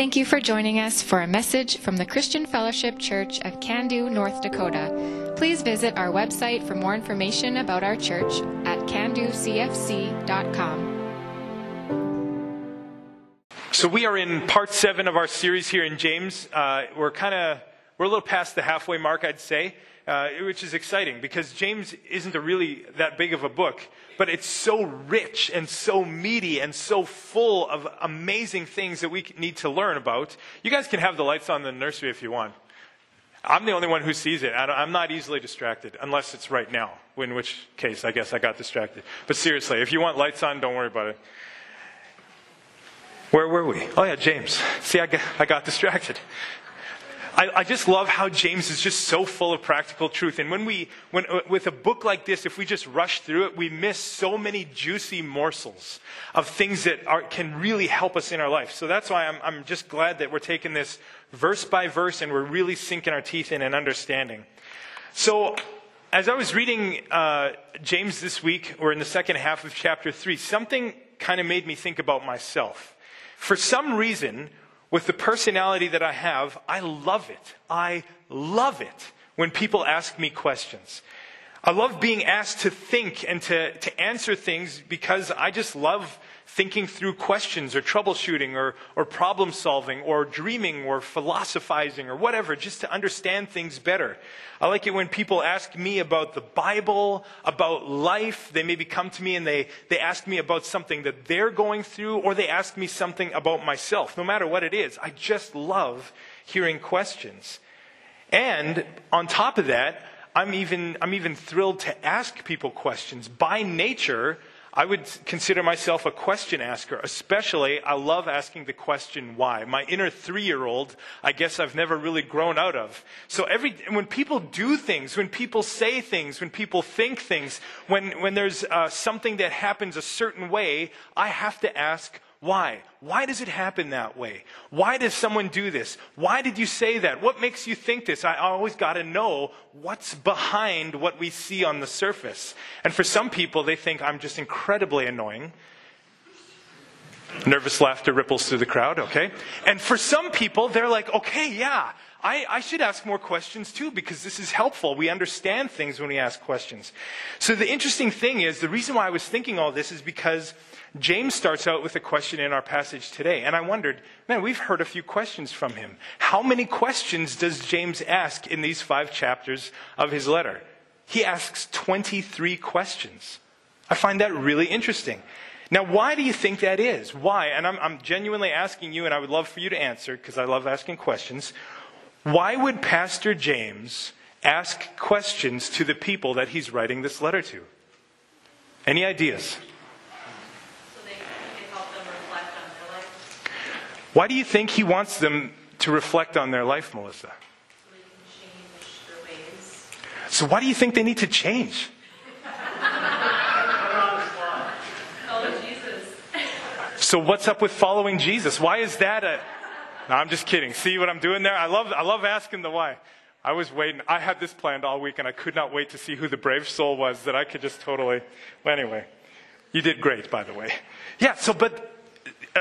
Thank you for joining us for a message from the Christian Fellowship Church of Cando, North Dakota. Please visit our website for more information about our church at candocfc.com. So we are in part seven of our series here in James. Uh, we're kind of we're a little past the halfway mark, I'd say, uh, which is exciting because James isn't a really that big of a book, but it's so rich and so meaty and so full of amazing things that we need to learn about. You guys can have the lights on in the nursery if you want. I'm the only one who sees it. I'm not easily distracted, unless it's right now, in which case I guess I got distracted. But seriously, if you want lights on, don't worry about it. Where were we? Oh, yeah, James. See, I got, I got distracted. I, I, just love how James is just so full of practical truth. And when we, when, uh, with a book like this, if we just rush through it, we miss so many juicy morsels of things that are, can really help us in our life. So that's why I'm, I'm just glad that we're taking this verse by verse and we're really sinking our teeth in and understanding. So, as I was reading uh, James this week, or in the second half of chapter 3, something kind of made me think about myself. For some reason, with the personality that I have, I love it. I love it when people ask me questions. I love being asked to think and to, to answer things because I just love thinking through questions or troubleshooting or, or problem solving or dreaming or philosophizing or whatever, just to understand things better. I like it when people ask me about the Bible, about life. They maybe come to me and they, they ask me about something that they're going through or they ask me something about myself. No matter what it is, I just love hearing questions. And on top of that, I'm even, I'm even thrilled to ask people questions. By nature, I would consider myself a question asker, especially I love asking the question why. My inner three year old, I guess I've never really grown out of. So every, when people do things, when people say things, when people think things, when, when there's uh, something that happens a certain way, I have to ask why? Why does it happen that way? Why does someone do this? Why did you say that? What makes you think this? I always got to know what's behind what we see on the surface. And for some people, they think I'm just incredibly annoying. Nervous laughter ripples through the crowd, okay? And for some people, they're like, okay, yeah, I, I, should ask more questions too because this is helpful. We understand things when we ask questions. So the interesting thing is, the reason why I was thinking all this is because James starts out with a question in our passage today. And I wondered, man, we've heard a few questions from him. How many questions does James ask in these five chapters of his letter? He asks 23 questions. I find that really interesting. Now, why do you think that is? Why? And I'm, I'm genuinely asking you, and I would love for you to answer because I love asking questions. Why would Pastor James ask questions to the people that he's writing this letter to? Any ideas? Why do you think he wants them to reflect on their life, Melissa? So, why do you think they need to change? So, what's up with following Jesus? Why is that a. No, I'm just kidding. See what I'm doing there? I love, I love asking the why. I was waiting. I had this planned all week, and I could not wait to see who the brave soul was that I could just totally. Well, anyway, you did great, by the way. Yeah, so, but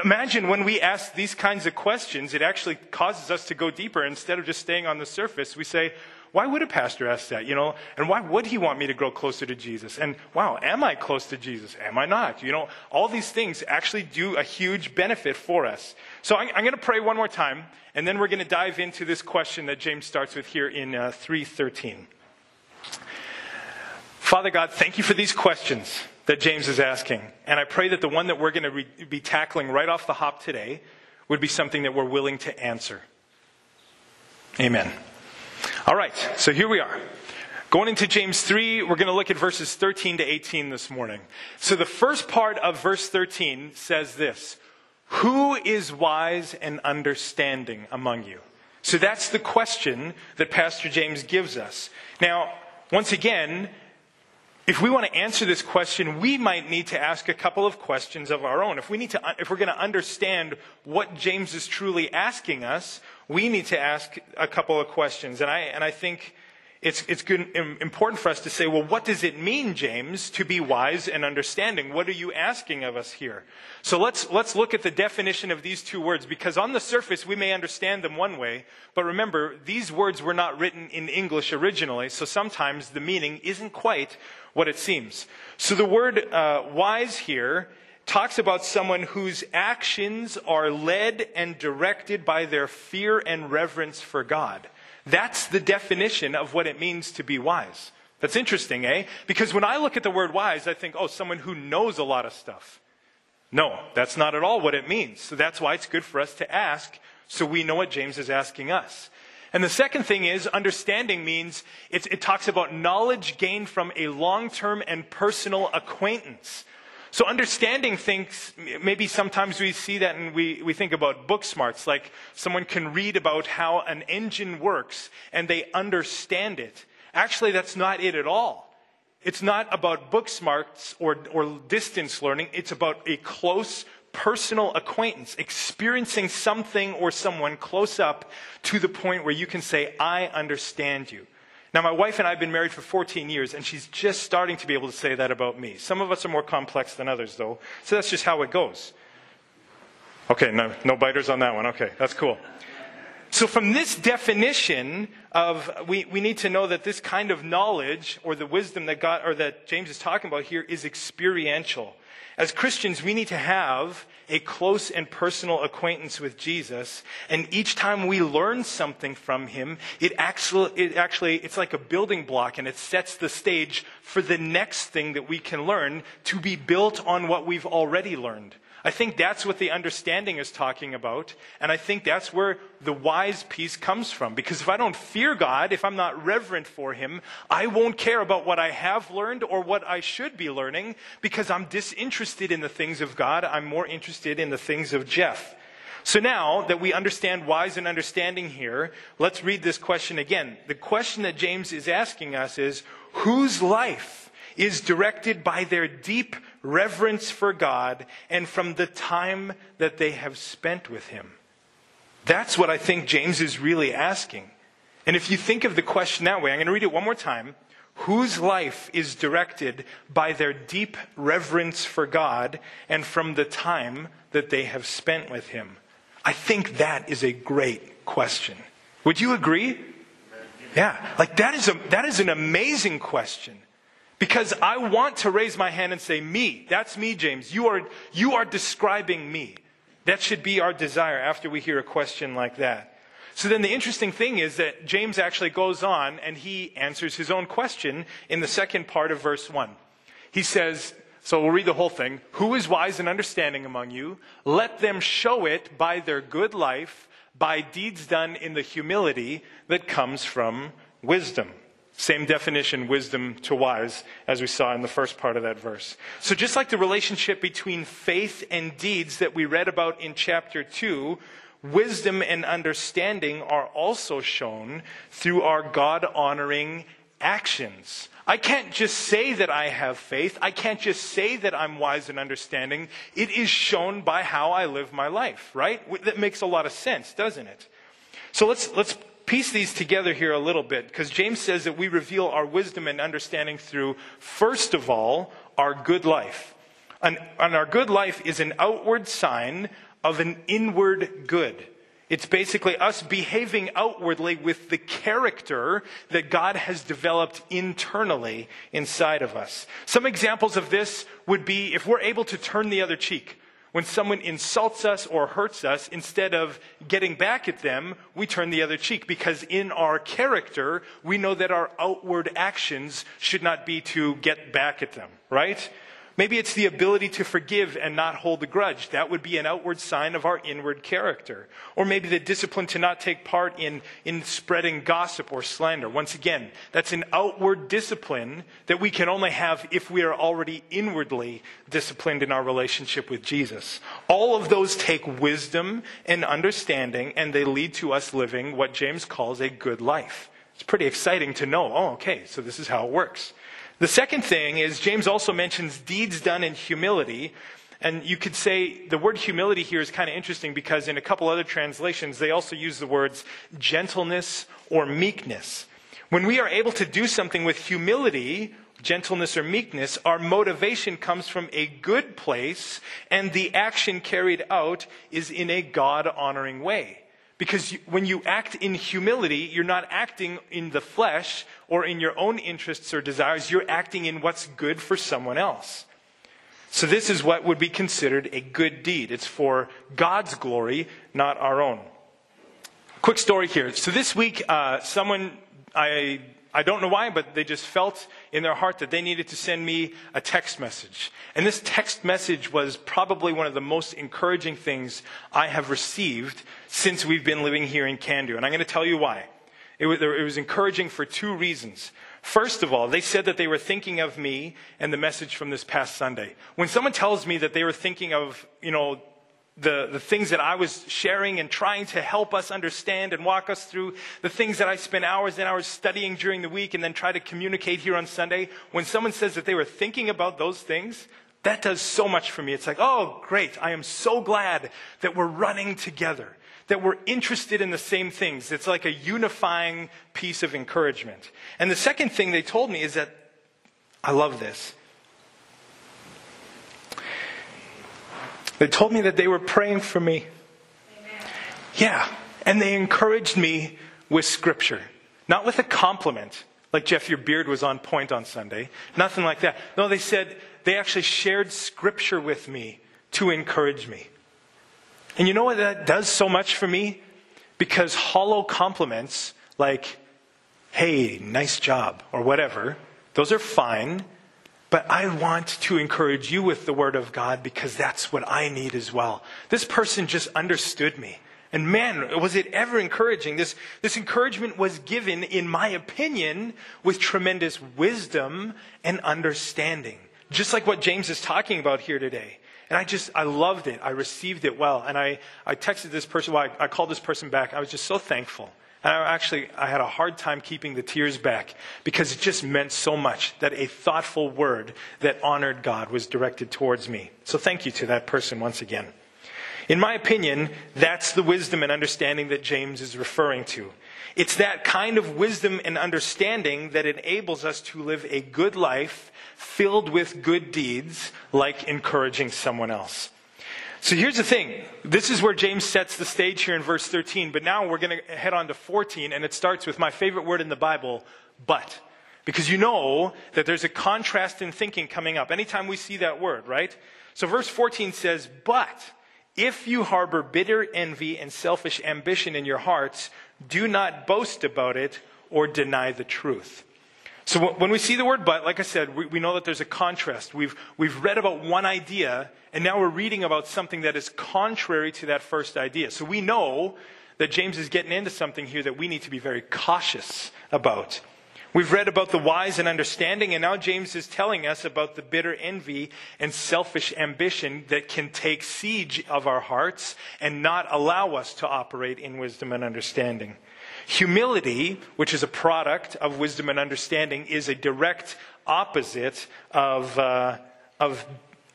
imagine when we ask these kinds of questions, it actually causes us to go deeper. Instead of just staying on the surface, we say, why would a pastor ask that? You know, and why would he want me to grow closer to Jesus? And wow, am I close to Jesus? Am I not? You know, all these things actually do a huge benefit for us. So I'm, I'm going to pray one more time, and then we're going to dive into this question that James starts with here in uh, 313. Father God, thank you for these questions that James is asking. And I pray that the one that we're going to re- be tackling right off the hop today would be something that we're willing to answer. Amen. All right, so here we are. Going into James 3, we're going to look at verses 13 to 18 this morning. So the first part of verse 13 says this Who is wise and understanding among you? So that's the question that Pastor James gives us. Now, once again, if we want to answer this question, we might need to ask a couple of questions of our own. If we need to, if we're going to understand what James is truly asking us, we need to ask a couple of questions. And I, and I think it's, it's good, important for us to say, well, what does it mean, James, to be wise and understanding? What are you asking of us here? So let's, let's look at the definition of these two words, because on the surface we may understand them one way, but remember, these words were not written in English originally, so sometimes the meaning isn't quite what it seems. So the word uh, wise here talks about someone whose actions are led and directed by their fear and reverence for God. That's the definition of what it means to be wise. That's interesting, eh? Because when I look at the word wise, I think, oh, someone who knows a lot of stuff. No, that's not at all what it means. So that's why it's good for us to ask so we know what James is asking us. And the second thing is, understanding means it talks about knowledge gained from a long term and personal acquaintance. So understanding things, maybe sometimes we see that and we, we think about book smarts, like someone can read about how an engine works and they understand it. Actually, that's not it at all. It's not about book smarts or, or distance learning. It's about a close personal acquaintance, experiencing something or someone close up to the point where you can say, I understand you. Now, my wife and I have been married for 14 years, and she's just starting to be able to say that about me. Some of us are more complex than others, though, so that's just how it goes. Okay, no, no biters on that one. Okay, that's cool. So, from this definition of, we, we need to know that this kind of knowledge or the wisdom that God or that James is talking about here is experiential. As Christians, we need to have a close and personal acquaintance with Jesus. And each time we learn something from him, it actually, it actually, it's like a building block and it sets the stage for the next thing that we can learn to be built on what we've already learned. I think that's what the understanding is talking about. And I think that's where the wise piece comes from. Because if I don't fear God, if I'm not reverent for Him, I won't care about what I have learned or what I should be learning because I'm disinterested in the things of God. I'm more interested in the things of Jeff. So now that we understand wise and understanding here, let's read this question again. The question that James is asking us is, whose life is directed by their deep reverence for God, and from the time that they have spent with Him. That's what I think James is really asking. And if you think of the question that way, I'm going to read it one more time. Whose life is directed by their deep reverence for God and from the time that they have spent with Him? I think that is a great question. Would you agree? Yeah, like that is, a, that is an amazing question. Because I want to raise my hand and say, me. That's me, James. You are, you are describing me. That should be our desire after we hear a question like that. So then the interesting thing is that James actually goes on and he answers his own question in the second part of verse 1. He says, so we'll read the whole thing. Who is wise and understanding among you? Let them show it by their good life, by deeds done in the humility that comes from wisdom. Same definition, wisdom to wise, as we saw in the first part of that verse. So just like the relationship between faith and deeds that we read about in chapter 2, wisdom and understanding are also shown through our God honoring actions. I can't just say that I have faith. I can't just say that I'm wise and understanding. It is shown by how I live my life, right? That makes a lot of sense, doesn't it? So let's, let's piece these together here a little bit because James says that we reveal our wisdom and understanding through, first of all, our good life. And, our good life is an outward sign of an inward good. It's basically us behaving outwardly with the character that God has developed internally inside of us. Some examples of this would be if we're able to turn the other cheek. When someone insults us or hurts us, instead of getting back at them, we turn the other cheek because in our character, we know that our outward actions should not be to get back at them, right? Maybe it's the ability to forgive and not hold a grudge. That would be an outward sign of our inward character. Or maybe the discipline to not take part in, in spreading gossip or slander. Once again, that's an outward discipline that we can only have if we are already inwardly disciplined in our relationship with Jesus. All of those take wisdom and understanding, and they lead to us living what James calls a good life. It's pretty exciting to know, oh, okay, so this is how it works. The second thing is James also mentions deeds done in humility. And you could say the word humility here is kind of interesting because in a couple other translations, they also use the words gentleness or meekness. When we are able to do something with humility, gentleness, or meekness, our motivation comes from a good place, and the action carried out is in a God honoring way. Because when you act in humility, you're not acting in the flesh or in your own interests or desires, you're acting in what's good for someone else. So, this is what would be considered a good deed. It's for God's glory, not our own. Quick story here. So, this week, uh, someone, I, I don't know why, but they just felt in their heart that they needed to send me a text message. And this text message was probably one of the most encouraging things I have received since we've been living here in Cando. And I'm going to tell you why. It was, it was encouraging for two reasons. First of all, they said that they were thinking of me and the message from this past Sunday. When someone tells me that they were thinking of, you know, the, the things that I was sharing and trying to help us understand and walk us through, the things that I spent hours and hours studying during the week and then try to communicate here on Sunday, when someone says that they were thinking about those things, that does so much for me. It's like, oh, great. I am so glad that we're running together that we're interested in the same things. It's like a unifying piece of encouragement. And the second thing they told me is that I love this. They told me that they were praying for me. Amen. Yeah. And they encouraged me with scripture, not with a compliment, like Jeff, your beard was on point on Sunday. Nothing like that. No, they said they actually shared scripture with me to encourage me. And you know what that does so much for me? Because hollow compliments like, hey, nice job, or whatever, those are fine. But I want to encourage you with the Word of God because that's what I need as well. This person just understood me. And man, was it ever encouraging. This, this encouragement was given, in my opinion, with tremendous wisdom and understanding. Just like what James is talking about here today. And I just, I loved it. I received it well. And I, I texted this person, well, I, I called this person back. I was just so thankful. And I actually, I had a hard time keeping the tears back because it just meant so much that a thoughtful word that honored God was directed towards me. So thank you to that person once again. In my opinion, that's the wisdom and understanding that James is referring to. It's that kind of wisdom and understanding that enables us to live a good life filled with good deeds, like encouraging someone else. So here's the thing. This is where James sets the stage here in verse 13, but now we're going to head on to 14, and it starts with my favorite word in the Bible, but. Because you know that there's a contrast in thinking coming up anytime we see that word, right? So verse 14 says, But if you harbor bitter envy and selfish ambition in your hearts, do not boast about it or deny the truth. So when we see the word but, like I said, we, we, know that there's a contrast. We've, we've read about one idea, and now we're reading about something that is contrary to that first idea. So we know that James is getting into something here that we need to be very cautious about. We've read about the wise and understanding, and now James is telling us about the bitter envy and selfish ambition that can take siege of our hearts and not allow us to operate in wisdom and understanding. Humility, which is a product of wisdom and understanding, is a direct opposite of, uh, of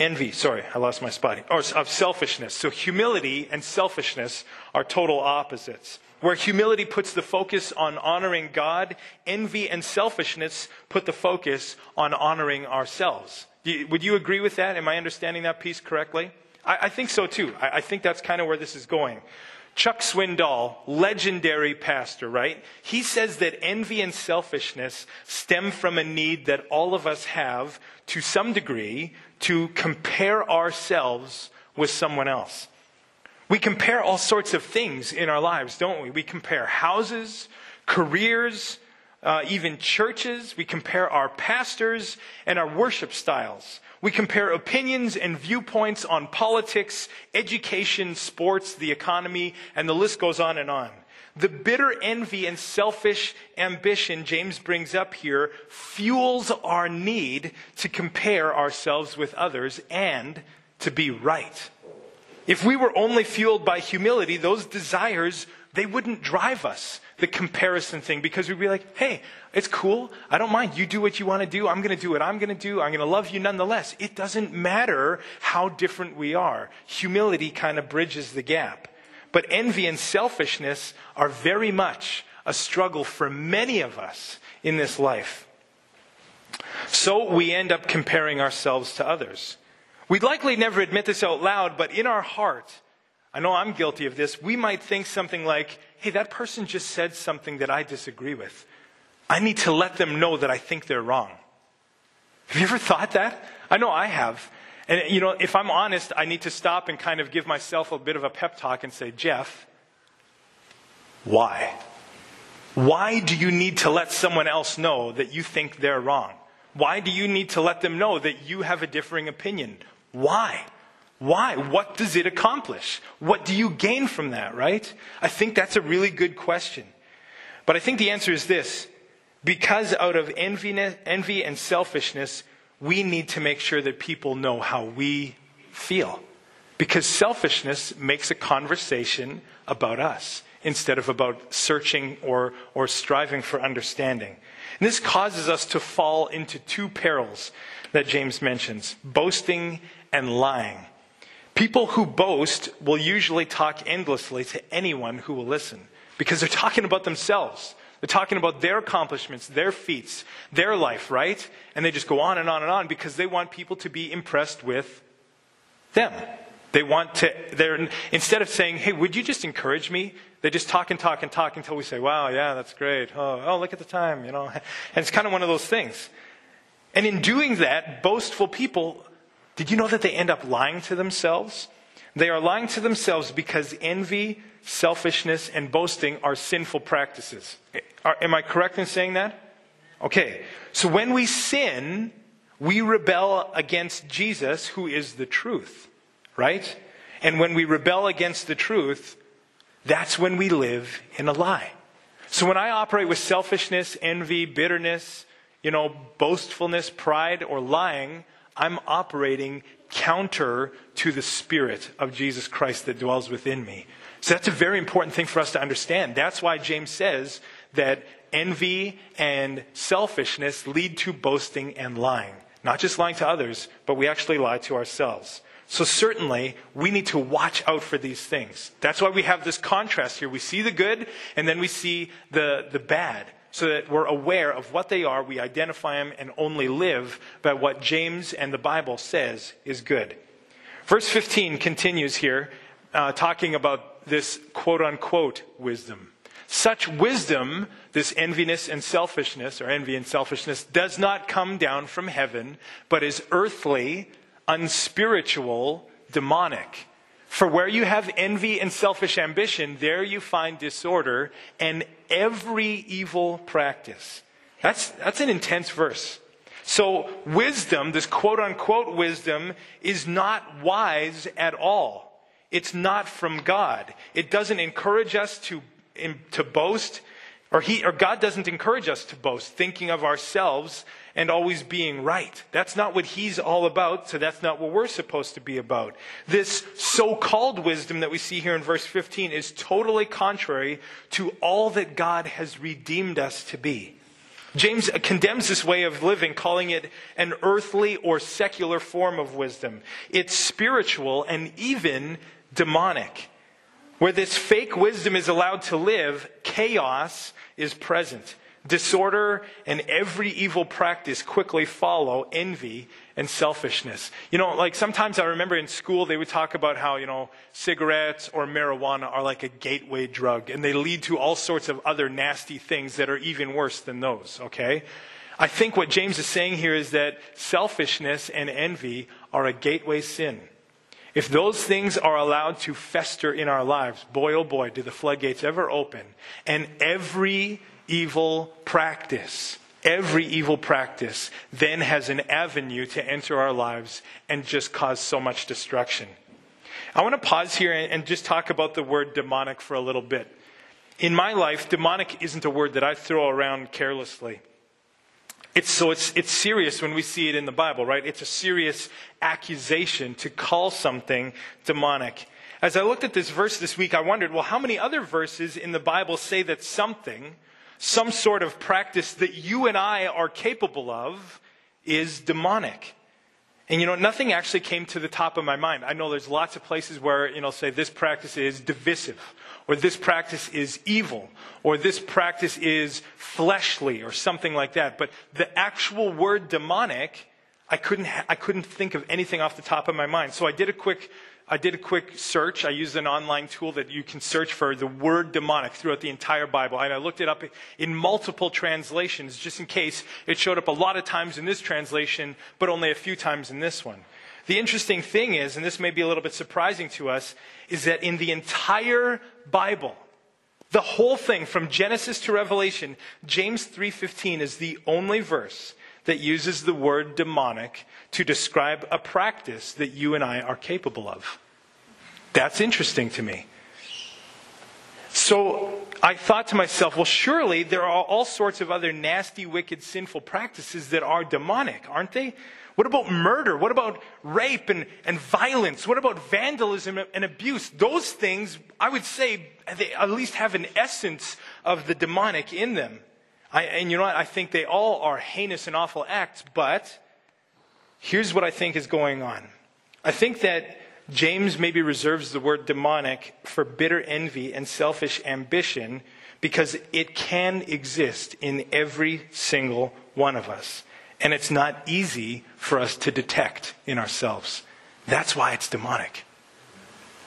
envy. Sorry, I lost my spot. Or of selfishness. So humility and selfishness are total opposites. Where humility puts the focus on honoring God, envy and selfishness put the focus on honoring ourselves. Would you agree with that? Am I understanding that piece correctly? I, I think so too. I, I think that's kind of where this is going. Chuck Swindoll, legendary pastor, right? He says that envy and selfishness stem from a need that all of us have to some degree to compare ourselves with someone else. We compare all sorts of things in our lives, don't we? We compare houses, careers, uh, even churches. We compare our pastors and our worship styles. We compare opinions and viewpoints on politics, education, sports, the economy, and the list goes on and on. The bitter envy and selfish ambition James brings up here fuels our need to compare ourselves with others and to be right. If we were only fueled by humility, those desires, they wouldn't drive us the comparison thing because we'd be like, hey, it's cool. I don't mind. You do what you want to do. I'm going to do what I'm going to do. I'm going to love you nonetheless. It doesn't matter how different we are. Humility kind of bridges the gap. But envy and selfishness are very much a struggle for many of us in this life. So we end up comparing ourselves to others. We'd likely never admit this out loud, but in our heart, I know I'm guilty of this, we might think something like, hey, that person just said something that I disagree with. I need to let them know that I think they're wrong. Have you ever thought that? I know I have. And, you know, if I'm honest, I need to stop and kind of give myself a bit of a pep talk and say, Jeff, why? Why do you need to let someone else know that you think they're wrong? Why do you need to let them know that you have a differing opinion? Why? Why? What does it accomplish? What do you gain from that, right? I think that's a really good question. But I think the answer is this because out of envy and selfishness, we need to make sure that people know how we feel. Because selfishness makes a conversation about us instead of about searching or, or striving for understanding. And this causes us to fall into two perils that James mentions boasting and lying. People who boast will usually talk endlessly to anyone who will listen because they're talking about themselves. They're talking about their accomplishments, their feats, their life, right? And they just go on and on and on because they want people to be impressed with them. They want to, they're, instead of saying, hey, would you just encourage me? They just talk and talk and talk until we say, wow, yeah, that's great. Oh, oh look at the time, you know. And it's kind of one of those things. And in doing that, boastful people, did you know that they end up lying to themselves? They are lying to themselves because envy, selfishness, and boasting are sinful practices. Are, am I correct in saying that? Okay. So when we sin, we rebel against Jesus, who is the truth, right? And when we rebel against the truth, that's when we live in a lie. So when I operate with selfishness, envy, bitterness, you know, boastfulness, pride, or lying, I'm operating counter to the Spirit of Jesus Christ that dwells within me. So that's a very important thing for us to understand. That's why James says that envy and selfishness lead to boasting and lying. Not just lying to others, but we actually lie to ourselves. So certainly, we need to watch out for these things. That's why we have this contrast here. We see the good, and then we see the, the bad so that we're aware of what they are, we identify them, and only live by what James and the Bible says is good. Verse 15 continues here, uh, talking about this quote unquote wisdom. Such wisdom, this enviness and selfishness, or envy and selfishness, does not come down from heaven, but is earthly, unspiritual, demonic. For where you have envy and selfish ambition, there you find disorder and every evil practice. That's, that's an intense verse. So, wisdom, this quote unquote wisdom, is not wise at all. It's not from God. It doesn't encourage us to, to boast, or, he, or God doesn't encourage us to boast, thinking of ourselves and always being right. That's not what he's all about, so that's not what we're supposed to be about. This so called wisdom that we see here in verse 15 is totally contrary to all that God has redeemed us to be. James condemns this way of living, calling it an earthly or secular form of wisdom. It's spiritual and even demonic. Where this fake wisdom is allowed to live, chaos is present. Disorder and every evil practice quickly follow envy and selfishness. You know, like sometimes I remember in school they would talk about how, you know, cigarettes or marijuana are like a gateway drug and they lead to all sorts of other nasty things that are even worse than those, okay? I think what James is saying here is that selfishness and envy are a gateway sin. If those things are allowed to fester in our lives, boy oh boy, do the floodgates ever open. And every evil practice, every evil practice then has an avenue to enter our lives and just cause so much destruction. I want to pause here and just talk about the word demonic for a little bit. In my life, demonic isn't a word that I throw around carelessly. It's, so it's, it's serious when we see it in the Bible, right? It's a serious accusation to call something demonic. As I looked at this verse this week, I wondered, well, how many other verses in the Bible say that something some sort of practice that you and I are capable of is demonic. And you know, nothing actually came to the top of my mind. I know there's lots of places where, you know, say this practice is divisive, or this practice is evil, or this practice is fleshly, or something like that. But the actual word demonic, I couldn't, ha- I couldn't think of anything off the top of my mind. So I did a quick I did a quick search. I used an online tool that you can search for the word demonic throughout the entire Bible. And I looked it up in multiple translations just in case it showed up a lot of times in this translation, but only a few times in this one. The interesting thing is, and this may be a little bit surprising to us, is that in the entire Bible, the whole thing from Genesis to Revelation, James 3:15 is the only verse that uses the word demonic to describe a practice that you and I are capable of. That's interesting to me. So I thought to myself, well, surely there are all sorts of other nasty, wicked, sinful practices that are demonic, aren't they? What about murder? What about rape and, and violence? What about vandalism and abuse? Those things, I would say, they at least have an essence of the demonic in them. I, and you know what? I think they all are heinous and awful acts, but here's what I think is going on. I think that James maybe reserves the word demonic for bitter envy and selfish ambition because it can exist in every single one of us. And it's not easy for us to detect in ourselves. That's why it's demonic.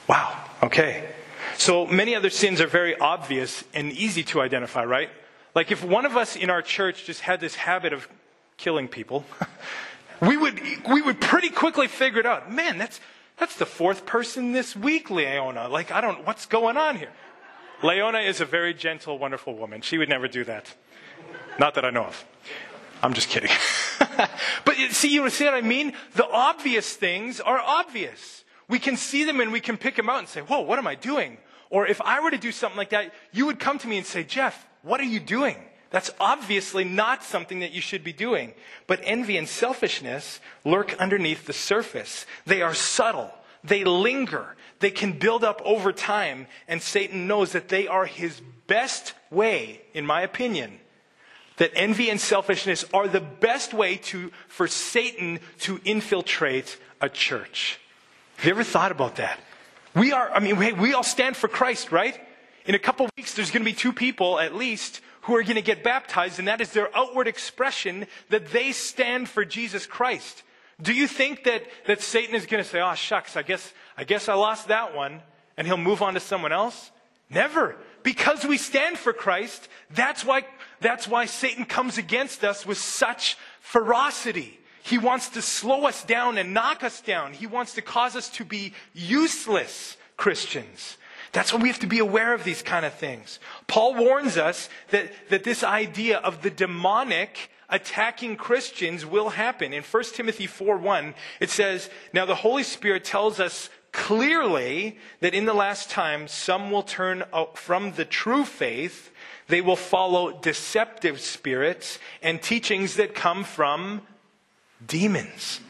Wow. Okay. So many other sins are very obvious and easy to identify, right? Like if one of us in our church just had this habit of killing people, we would, we would pretty quickly figure it out. Man, that's, that's the fourth person this week, Leona. Like, I don't, what's going on here? Leona is a very gentle, wonderful woman. She would never do that. Not that I know of. I'm just kidding. but see, you see what I mean? The obvious things are obvious. We can see them and we can pick them out and say, whoa, what am I doing? Or if I were to do something like that, you would come to me and say, Jeff, what are you doing? That's obviously not something that you should be doing. But envy and selfishness lurk underneath the surface. They are subtle. They linger. They can build up over time. And Satan knows that they are his best way, in my opinion, that envy and selfishness are the best way to, for Satan to infiltrate a church. Have you ever thought about that? We are, I mean, we, we all stand for Christ, right? In a couple weeks, there's going to be two people at least who are going to get baptized, and that is their outward expression that they stand for Jesus Christ. Do you think that, that Satan is going to say, oh, shucks, I guess, I guess I lost that one, and he'll move on to someone else? Never. Because we stand for Christ, that's why, that's why Satan comes against us with such ferocity. He wants to slow us down and knock us down. He wants to cause us to be useless Christians. That's why we have to be aware of these kind of things. Paul warns us that, that this idea of the demonic attacking Christians will happen. In 1 Timothy 4 1, it says, Now the Holy Spirit tells us clearly that in the last time some will turn from the true faith. They will follow deceptive spirits and teachings that come from demons.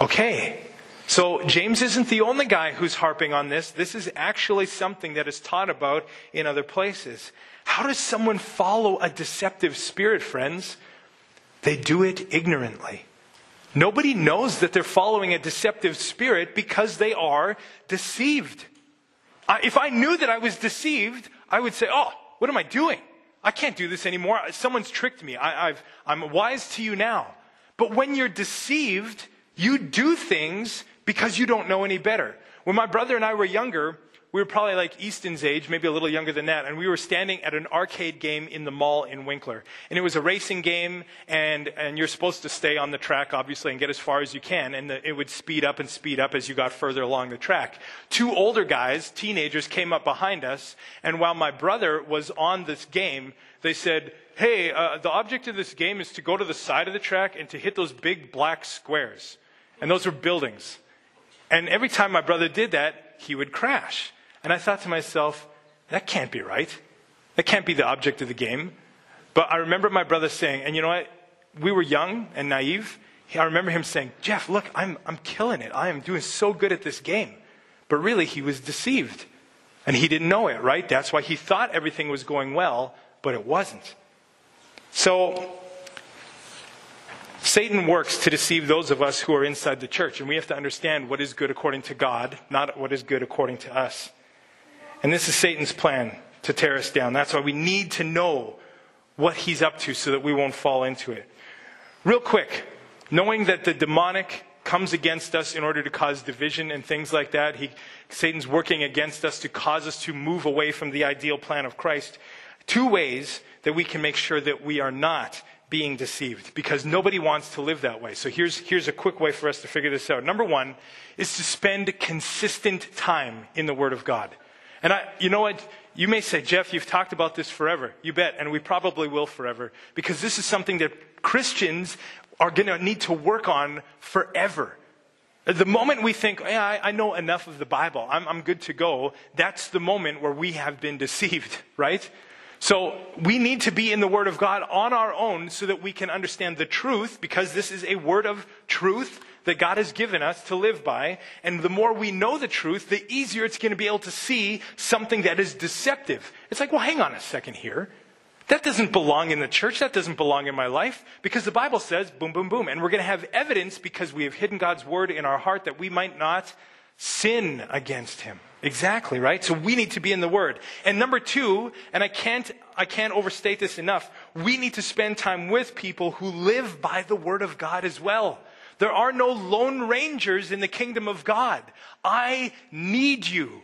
Okay, so James isn't the only guy who's harping on this. This is actually something that is taught about in other places. How does someone follow a deceptive spirit, friends? They do it ignorantly. Nobody knows that they're following a deceptive spirit because they are deceived. if I knew that I was deceived, I would say, Oh, what am I doing? I can't do this anymore. Someone's tricked me. I, am wise to you now. But when you're deceived, you do things because you don't know any better. When my brother and I were younger, we were probably like Easton's age, maybe a little younger than that, and we were standing at an arcade game in the mall in Winkler. And it was a racing game, and, and you're supposed to stay on the track, obviously, and get as far as you can, and the, it would speed up and speed up as you got further along the track. Two older guys, teenagers, came up behind us, and while my brother was on this game, they said, Hey, uh, the object of this game is to go to the side of the track and to hit those big black squares. And those were buildings. And every time my brother did that, he would crash. And I thought to myself, that can't be right. That can't be the object of the game. But I remember my brother saying, and you know what? We were young and naive. I remember him saying, Jeff, look, I'm, I'm killing it. I am doing so good at this game. But really, he was deceived. And he didn't know it, right? That's why he thought everything was going well, but it wasn't. So Satan works to deceive those of us who are inside the church, and we have to understand what is good according to God, not what is good according to us. And this is Satan's plan to tear us down. That's why we need to know what he's up to so that we won't fall into it. Real quick, knowing that the demonic comes against us in order to cause division and things like that, he, Satan's working against us to cause us to move away from the ideal plan of Christ. Two ways that we can make sure that we are not being deceived because nobody wants to live that way. So here's, here's a quick way for us to figure this out. Number one is to spend consistent time in the Word of God. And I, you know what? You may say, Jeff, you've talked about this forever. You bet. And we probably will forever because this is something that Christians are going to need to work on forever. The moment we think, I, I know enough of the Bible, I'm, I'm good to go, that's the moment where we have been deceived, right? So we need to be in the Word of God on our own so that we can understand the truth because this is a word of truth that God has given us to live by. And the more we know the truth, the easier it's going to be able to see something that is deceptive. It's like, well, hang on a second here. That doesn't belong in the church. That doesn't belong in my life. Because the Bible says, boom, boom, boom. And we're going to have evidence because we have hidden God's word in our heart that we might not sin against him. Exactly, right? So we need to be in the word. And number two, and I can't, I can't overstate this enough, we need to spend time with people who live by the word of God as well. There are no lone rangers in the kingdom of God. I need you.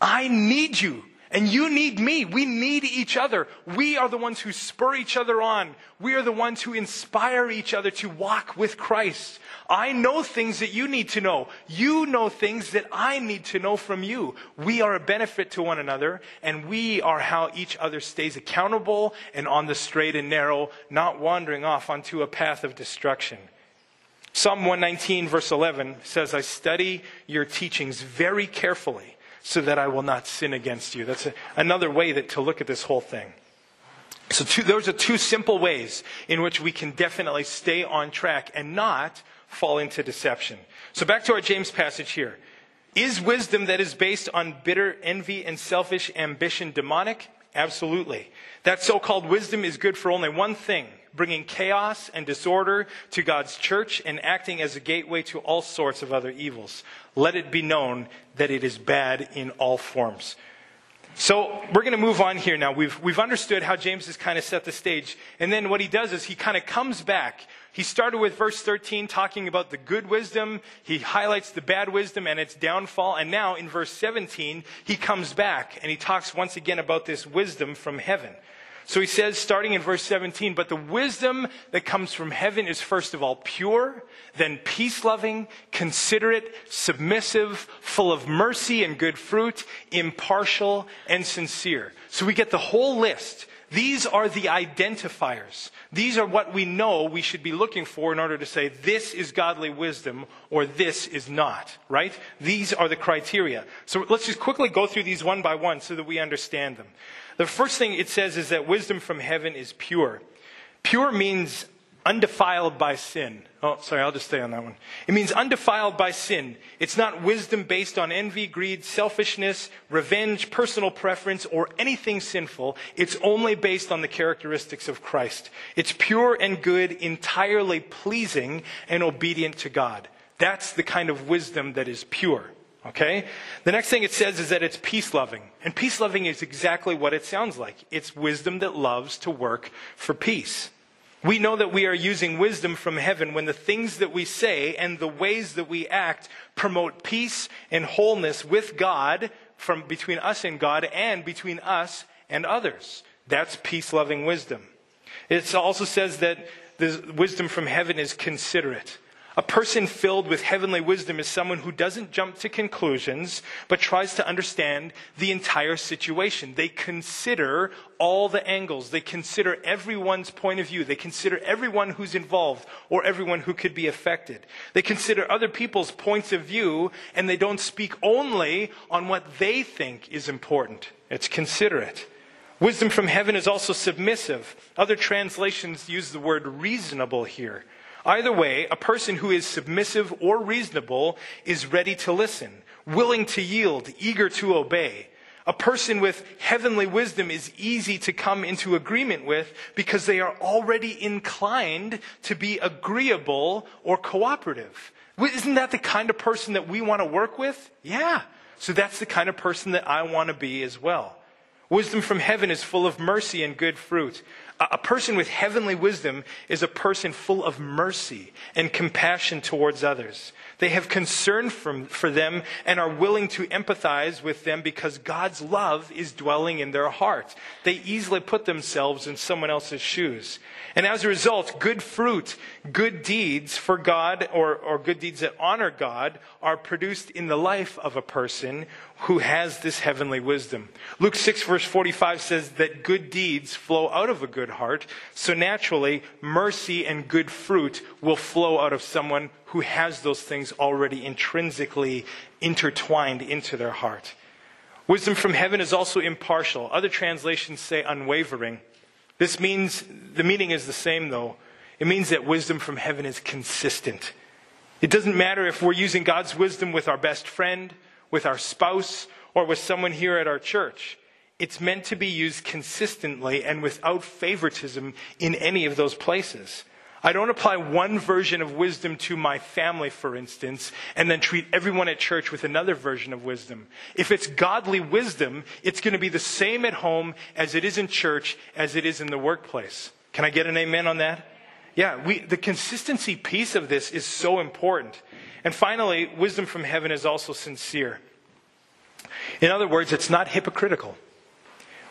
I need you. And you need me. We need each other. We are the ones who spur each other on. We are the ones who inspire each other to walk with Christ. I know things that you need to know. You know things that I need to know from you. We are a benefit to one another, and we are how each other stays accountable and on the straight and narrow, not wandering off onto a path of destruction. Psalm 119, verse 11 says, I study your teachings very carefully so that I will not sin against you. That's a, another way that, to look at this whole thing. So two, those are two simple ways in which we can definitely stay on track and not fall into deception. So back to our James passage here. Is wisdom that is based on bitter envy and selfish ambition demonic? Absolutely. That so-called wisdom is good for only one thing, bringing chaos and disorder to God's church and acting as a gateway to all sorts of other evils. Let it be known that it is bad in all forms. So we're going to move on here now. We've, we've understood how James has kind of set the stage. And then what he does is he kind of comes back. He started with verse 13 talking about the good wisdom. He highlights the bad wisdom and its downfall. And now in verse 17, he comes back and he talks once again about this wisdom from heaven. So he says, starting in verse 17, but the wisdom that comes from heaven is first of all pure, then peace loving, considerate, submissive, full of mercy and good fruit, impartial and sincere. So we get the whole list. These are the identifiers. These are what we know we should be looking for in order to say this is godly wisdom or this is not, right? These are the criteria. So let's just quickly go through these one by one so that we understand them. The first thing it says is that wisdom from heaven is pure. Pure means undefiled by sin. Oh, sorry, I'll just stay on that one. It means undefiled by sin. It's not wisdom based on envy, greed, selfishness, revenge, personal preference, or anything sinful. It's only based on the characteristics of Christ. It's pure and good, entirely pleasing and obedient to God. That's the kind of wisdom that is pure. Okay? The next thing it says is that it's peace loving. And peace loving is exactly what it sounds like. It's wisdom that loves to work for peace. We know that we are using wisdom from heaven when the things that we say and the ways that we act promote peace and wholeness with God from between us and God and between us and others. That's peace loving wisdom. It also says that the wisdom from heaven is considerate. A person filled with heavenly wisdom is someone who doesn't jump to conclusions, but tries to understand the entire situation. They consider all the angles. They consider everyone's point of view. They consider everyone who's involved or everyone who could be affected. They consider other people's points of view and they don't speak only on what they think is important. It's considerate. Wisdom from heaven is also submissive. Other translations use the word reasonable here. Either way, a person who is submissive or reasonable is ready to listen, willing to yield, eager to obey. A person with heavenly wisdom is easy to come into agreement with because they are already inclined to be agreeable or cooperative. Isn't that the kind of person that we want to work with? Yeah. So that's the kind of person that I want to be as well. Wisdom from heaven is full of mercy and good fruit. A person with heavenly wisdom is a person full of mercy and compassion towards others. They have concern for, for them and are willing to empathize with them because God's love is dwelling in their heart. They easily put themselves in someone else's shoes. And as a result, good fruit, good deeds for God, or, or good deeds that honor God, are produced in the life of a person who has this heavenly wisdom. Luke 6, verse 45 says that good deeds flow out of a good heart. So naturally, mercy and good fruit will flow out of someone who has those things already intrinsically intertwined into their heart. Wisdom from heaven is also impartial. Other translations say unwavering. This means, the meaning is the same though. It means that wisdom from heaven is consistent. It doesn't matter if we're using God's wisdom with our best friend, with our spouse, or with someone here at our church. It's meant to be used consistently and without favoritism in any of those places. I don't apply one version of wisdom to my family, for instance, and then treat everyone at church with another version of wisdom. If it's godly wisdom, it's going to be the same at home as it is in church, as it is in the workplace. Can I get an amen on that? Yeah, we, the consistency piece of this is so important. And finally, wisdom from heaven is also sincere. In other words, it's not hypocritical.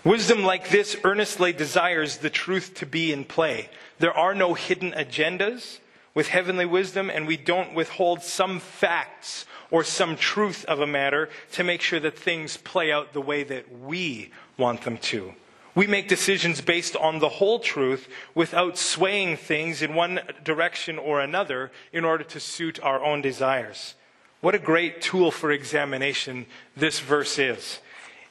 Wisdom like this earnestly desires the truth to be in play. There are no hidden agendas with heavenly wisdom, and we don't withhold some facts or some truth of a matter to make sure that things play out the way that we want them to. We make decisions based on the whole truth without swaying things in one direction or another in order to suit our own desires. What a great tool for examination this verse is.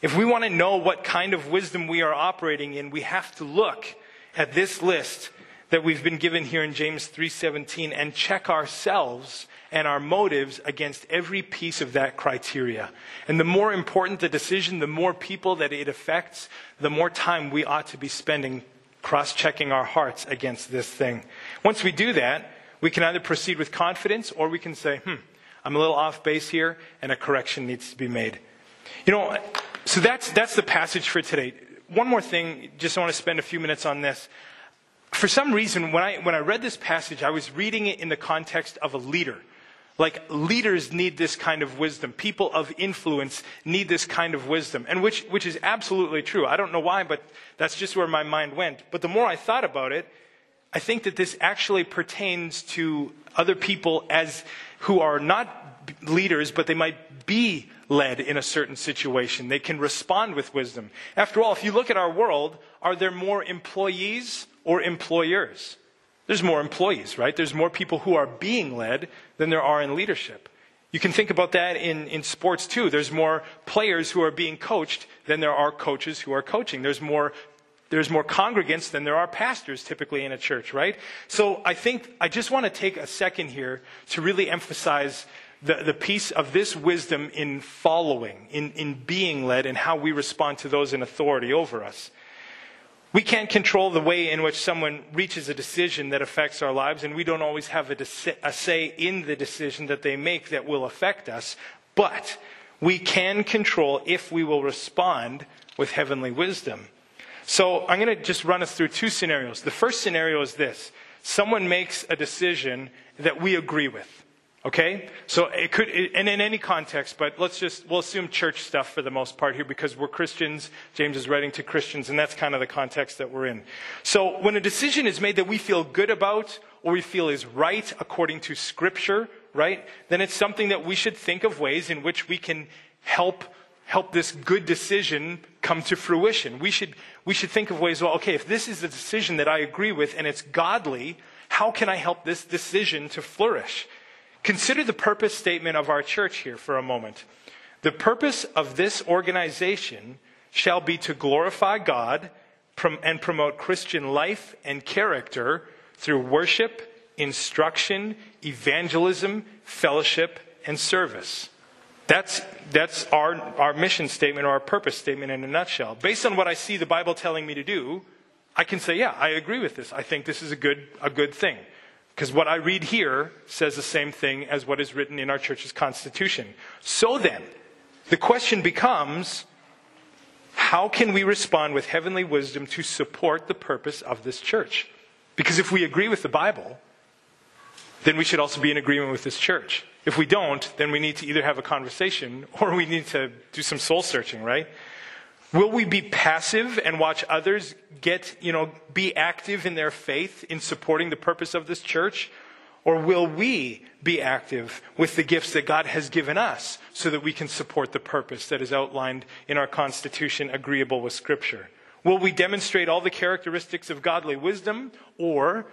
If we want to know what kind of wisdom we are operating in, we have to look at this list that we've been given here in James 3:17 and check ourselves and our motives against every piece of that criteria. And the more important the decision, the more people that it affects, the more time we ought to be spending cross-checking our hearts against this thing. Once we do that, we can either proceed with confidence or we can say, "Hmm, I'm a little off base here and a correction needs to be made." You know, so that's that's the passage for today. One more thing, just want to spend a few minutes on this for some reason, when I, when I read this passage, I was reading it in the context of a leader. Like, leaders need this kind of wisdom. People of influence need this kind of wisdom. And which, which is absolutely true. I don't know why, but that's just where my mind went. But the more I thought about it, I think that this actually pertains to other people as who are not leaders, but they might be led in a certain situation. They can respond with wisdom. After all, if you look at our world, are there more employees or employers. There's more employees, right? There's more people who are being led than there are in leadership. You can think about that in, in sports too. There's more players who are being coached than there are coaches who are coaching. There's more there's more congregants than there are pastors typically in a church, right? So I think I just want to take a second here to really emphasize the, the piece of this wisdom in following, in, in being led, and how we respond to those in authority over us. We can't control the way in which someone reaches a decision that affects our lives, and we don't always have a, de- a, say in the decision that they make that will affect us. But we can control if we will respond with heavenly wisdom. So I'm going to just run us through two scenarios. The first scenario is this someone makes a decision that we agree with. Okay? So it could, and in any context, but let's just, we'll assume church stuff for the most part here because we're Christians. James is writing to Christians, and that's kind of the context that we're in. So when a decision is made that we feel good about or we feel is right according to Scripture, right, then it's something that we should think of ways in which we can help help this good decision come to fruition. We should, we should think of ways, well, okay, if this is a decision that I agree with and it's godly, how can I help this decision to flourish? Consider the purpose statement of our church here for a moment. The purpose of this organization shall be to glorify God and promote Christian life and character through worship, instruction, evangelism, fellowship, and service. That's, that's our, our mission statement or our purpose statement in a nutshell. Based on what I see the Bible telling me to do, I can say, yeah, I agree with this. I think this is a good, a good thing. Because what I read here says the same thing as what is written in our church's constitution. So then, the question becomes how can we respond with heavenly wisdom to support the purpose of this church? Because if we agree with the Bible, then we should also be in agreement with this church. If we don't, then we need to either have a conversation or we need to do some soul searching, right? Will we be passive and watch others get, you know, be active in their faith in supporting the purpose of this church? Or will we be active with the gifts that God has given us so that we can support the purpose that is outlined in our Constitution agreeable with Scripture? Will we demonstrate all the characteristics of godly wisdom or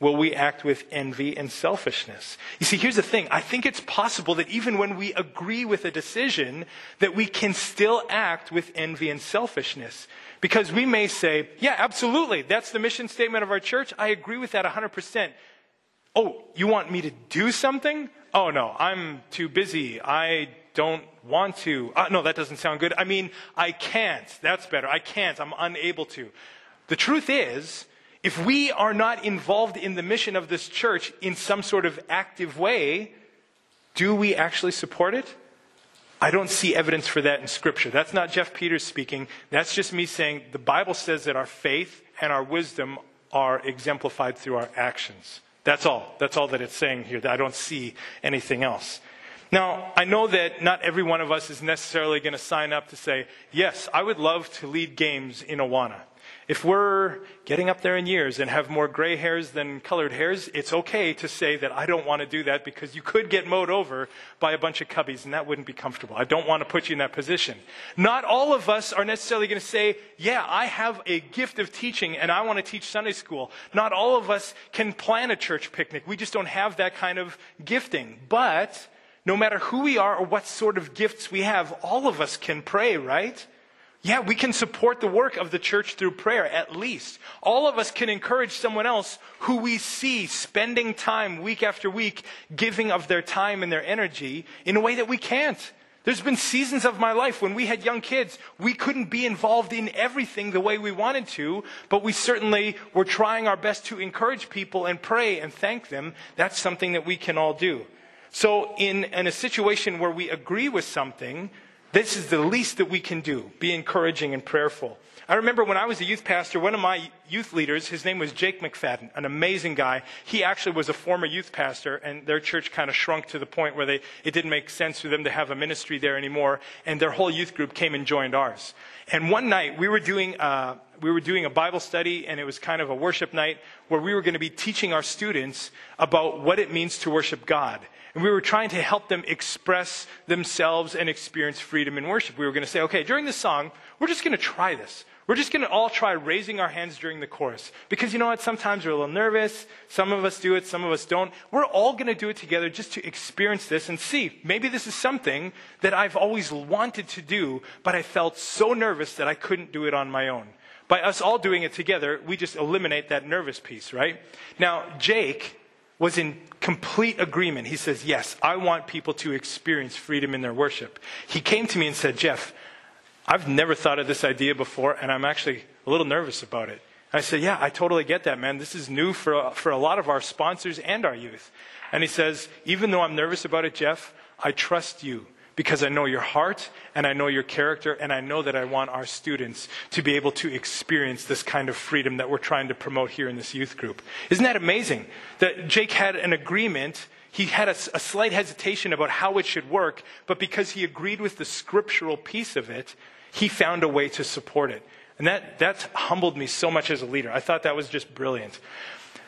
will we act with envy and selfishness? You see, here's the thing. I think it's possible that even when we agree with a decision, that we can still act with envy and selfishness. Because we may say, yeah, absolutely. That's the mission statement of our church. I agree with that 100%. Oh, you want me to do something? Oh, no, I'm too busy. I don't want to. Uh, no, that doesn't sound good. I mean, I can't. That's better. I can't. I'm unable to. The truth is, if we are not involved in the mission of this church in some sort of active way, do we actually support it? I don't see evidence for that in Scripture. That's not Jeff Peters speaking. That's just me saying the Bible says that our faith and our wisdom are exemplified through our actions. That's all. That's all that it's saying here. I don't see anything else. Now, I know that not every one of us is necessarily going to sign up to say, yes, I would love to lead games in Awana. If we're getting up there in years and have more gray hairs than colored hairs, it's okay to say that I don't want to do that because you could get mowed over by a bunch of cubbies and that wouldn't be comfortable. I don't want to put you in that position. Not all of us are necessarily going to say, yeah, I have a gift of teaching and I want to teach Sunday school. Not all of us can plan a church picnic. We just don't have that kind of gifting. But no matter who we are or what sort of gifts we have, all of us can pray, right? Yeah, we can support the work of the church through prayer, at least. All of us can encourage someone else who we see spending time week after week, giving of their time and their energy in a way that we can't. There's been seasons of my life when we had young kids, we couldn't be involved in everything the way we wanted to, but we certainly were trying our best to encourage people and pray and thank them. That's something that we can all do. So in, in a situation where we agree with something, this is the least that we can do be encouraging and prayerful. I remember when I was a youth pastor, one of my youth leaders, his name was Jake McFadden, an amazing guy. He actually was a former youth pastor, and their church kind of shrunk to the point where they, it didn't make sense for them to have a ministry there anymore, and their whole youth group came and joined ours. And one night, we were doing, uh, we were doing a Bible study, and it was kind of a worship night where we were going to be teaching our students about what it means to worship God. And we were trying to help them express themselves and experience freedom in worship. We were going to say, okay, during this song, we're just going to try this. We're just going to all try raising our hands during the chorus. Because you know what? Sometimes we're a little nervous. Some of us do it, some of us don't. We're all going to do it together just to experience this and see. Maybe this is something that I've always wanted to do, but I felt so nervous that I couldn't do it on my own. By us all doing it together, we just eliminate that nervous piece, right? Now, Jake was in complete agreement. He says, Yes, I want people to experience freedom in their worship. He came to me and said, Jeff, I've never thought of this idea before, and I'm actually a little nervous about it. I said, Yeah, I totally get that, man. This is new for, for a lot of our sponsors and our youth. And he says, Even though I'm nervous about it, Jeff, I trust you because I know your heart and I know your character and I know that I want our students to be able to experience this kind of freedom that we're trying to promote here in this youth group. Isn't that amazing? That Jake had an agreement. He had a, a slight hesitation about how it should work, but because he agreed with the scriptural piece of it, he found a way to support it. And that, that humbled me so much as a leader. I thought that was just brilliant.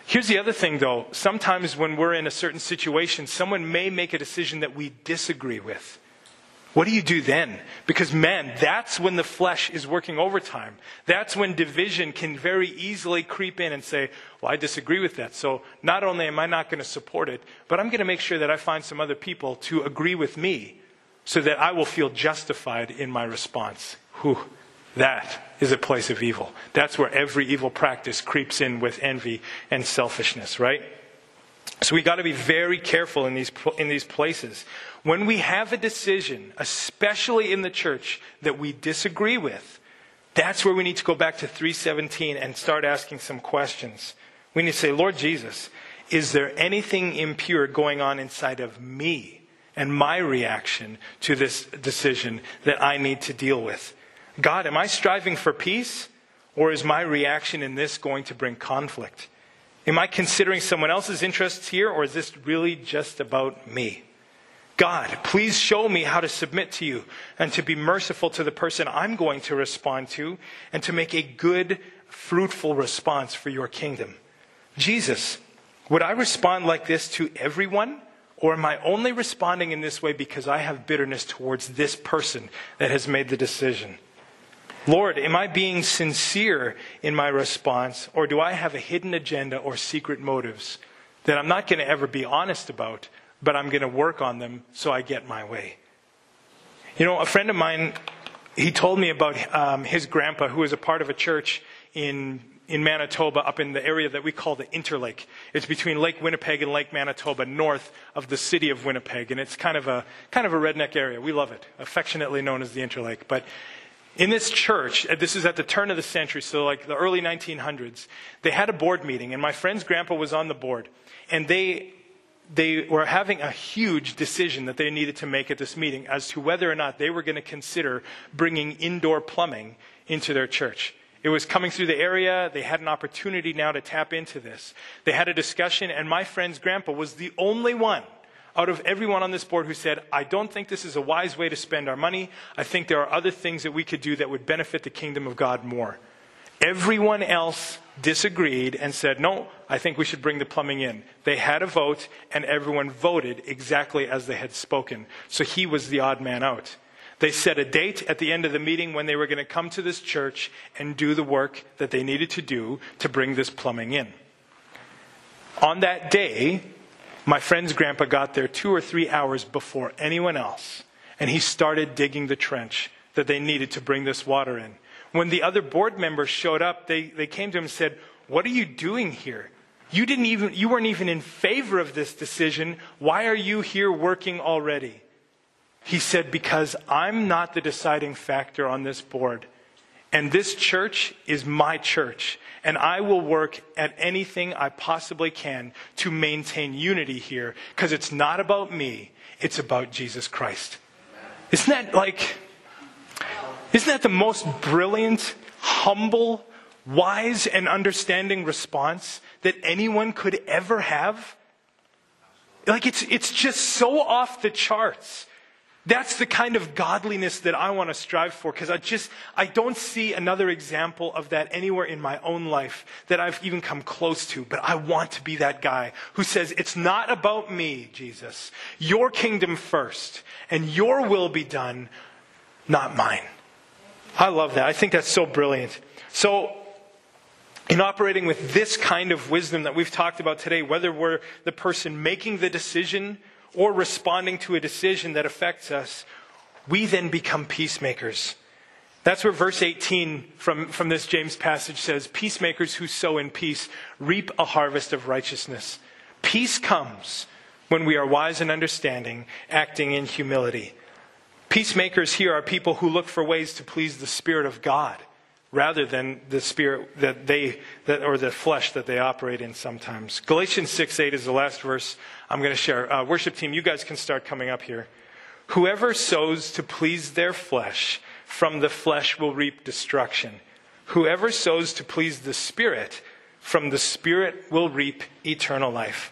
Here's the other thing, though. Sometimes when we're in a certain situation, someone may make a decision that we disagree with. What do you do then? Because, man, that's when the flesh is working overtime. That's when division can very easily creep in and say, Well, I disagree with that. So not only am I not going to support it, but I'm going to make sure that I find some other people to agree with me so that I will feel justified in my response. Whew, that is a place of evil. That's where every evil practice creeps in with envy and selfishness, right? So we got to be very careful in these, in these places. When we have a decision, especially in the church, that we disagree with, that's where we need to go back to 317 and start asking some questions. We need to say, Lord Jesus, is there anything impure going on inside of me and my reaction to this decision that I need to deal with? God, am I striving for peace? Or is my reaction in this going to bring conflict? Am I considering someone else's interests here, or is this really just about me? God, please show me how to submit to you and to be merciful to the person I'm going to respond to and to make a good, fruitful response for your kingdom. Jesus, would I respond like this to everyone? Or am I only responding in this way because I have bitterness towards this person that has made the decision? Lord, am I being sincere in my response, or do I have a hidden agenda or secret motives that I'm not going to ever be honest about, but I'm going to work on them so I get my way? You know, a friend of mine, he told me about um, his grandpa, who was a part of a church in in Manitoba, up in the area that we call the Interlake. It's between Lake Winnipeg and Lake Manitoba, north of the city of Winnipeg, and it's kind of a kind of a redneck area. We love it, affectionately known as the Interlake. But in this church, uh, this is at the turn of the century, so like the early 1900s, they had a board meeting, and my friend's grandpa was on the board. And they, they were having a huge decision that they needed to make at this meeting as to whether or not they were going to consider bringing indoor plumbing into their church. It was coming through the area. They had an opportunity now to tap into this. They had a discussion, and my friend's grandpa was the only one out of everyone on this board who said, I don't think this is a wise way to spend our money. I think there are other things that we could do that would benefit the kingdom of God more. Everyone else disagreed and said, No, I think we should bring the plumbing in. They had a vote, and everyone voted exactly as they had spoken. So he was the odd man out. They set a date at the end of the meeting when they were going to come to this church and do the work that they needed to do to bring this plumbing in. On that day, my friend's grandpa got there two or three hours before anyone else, and he started digging the trench that they needed to bring this water in. When the other board members showed up, they, they came to him and said, What are you doing here? You, didn't even, you weren't even in favor of this decision. Why are you here working already? He said, Because I'm not the deciding factor on this board. And this church is my church. And I will work at anything I possibly can to maintain unity here because it's not about me, it's about Jesus Christ. Isn't that like, isn't that the most brilliant, humble, wise, and understanding response that anyone could ever have? Like, it's, it's just so off the charts. That's the kind of godliness that I want to strive for because I just, I don't see another example of that anywhere in my own life that I've even come close to. But I want to be that guy who says, it's not about me, Jesus. Your kingdom first and your will be done, not mine. I love that. I think that's so brilliant. So, in operating with this kind of wisdom that we've talked about today, whether we're the person making the decision or responding to a decision that affects us, we then become peacemakers. That's where verse 18 from, from this James passage says, Peacemakers who sow in peace reap a harvest of righteousness. Peace comes when we are wise and understanding, acting in humility. Peacemakers here are people who look for ways to please the Spirit of God rather than the spirit that they that, or the flesh that they operate in sometimes. Galatians 6 8 is the last verse I'm going to share. Uh, worship team, you guys can start coming up here. Whoever sows to please their flesh, from the flesh will reap destruction. Whoever sows to please the Spirit, from the Spirit will reap eternal life.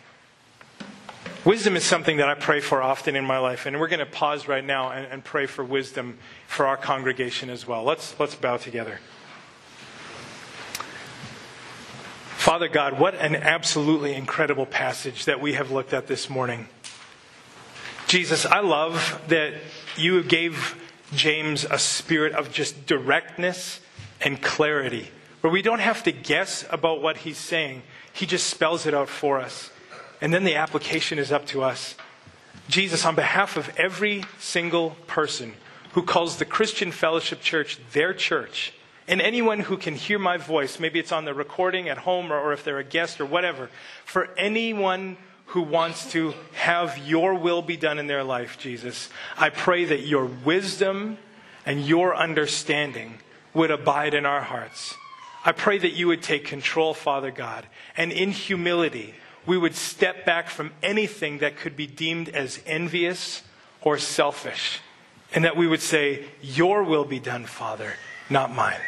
Wisdom is something that I pray for often in my life, and we're going to pause right now and, and pray for wisdom for our congregation as well. Let's, let's bow together. Father God, what an absolutely incredible passage that we have looked at this morning. Jesus, I love that you gave James a spirit of just directness and clarity, where we don't have to guess about what he's saying. He just spells it out for us. And then the application is up to us. Jesus, on behalf of every single person who calls the Christian Fellowship Church their church, and anyone who can hear my voice, maybe it's on the recording at home or, or if they're a guest or whatever, for anyone who wants to have your will be done in their life, Jesus, I pray that your wisdom and your understanding would abide in our hearts. I pray that you would take control, Father God, and in humility, we would step back from anything that could be deemed as envious or selfish, and that we would say, Your will be done, Father, not mine.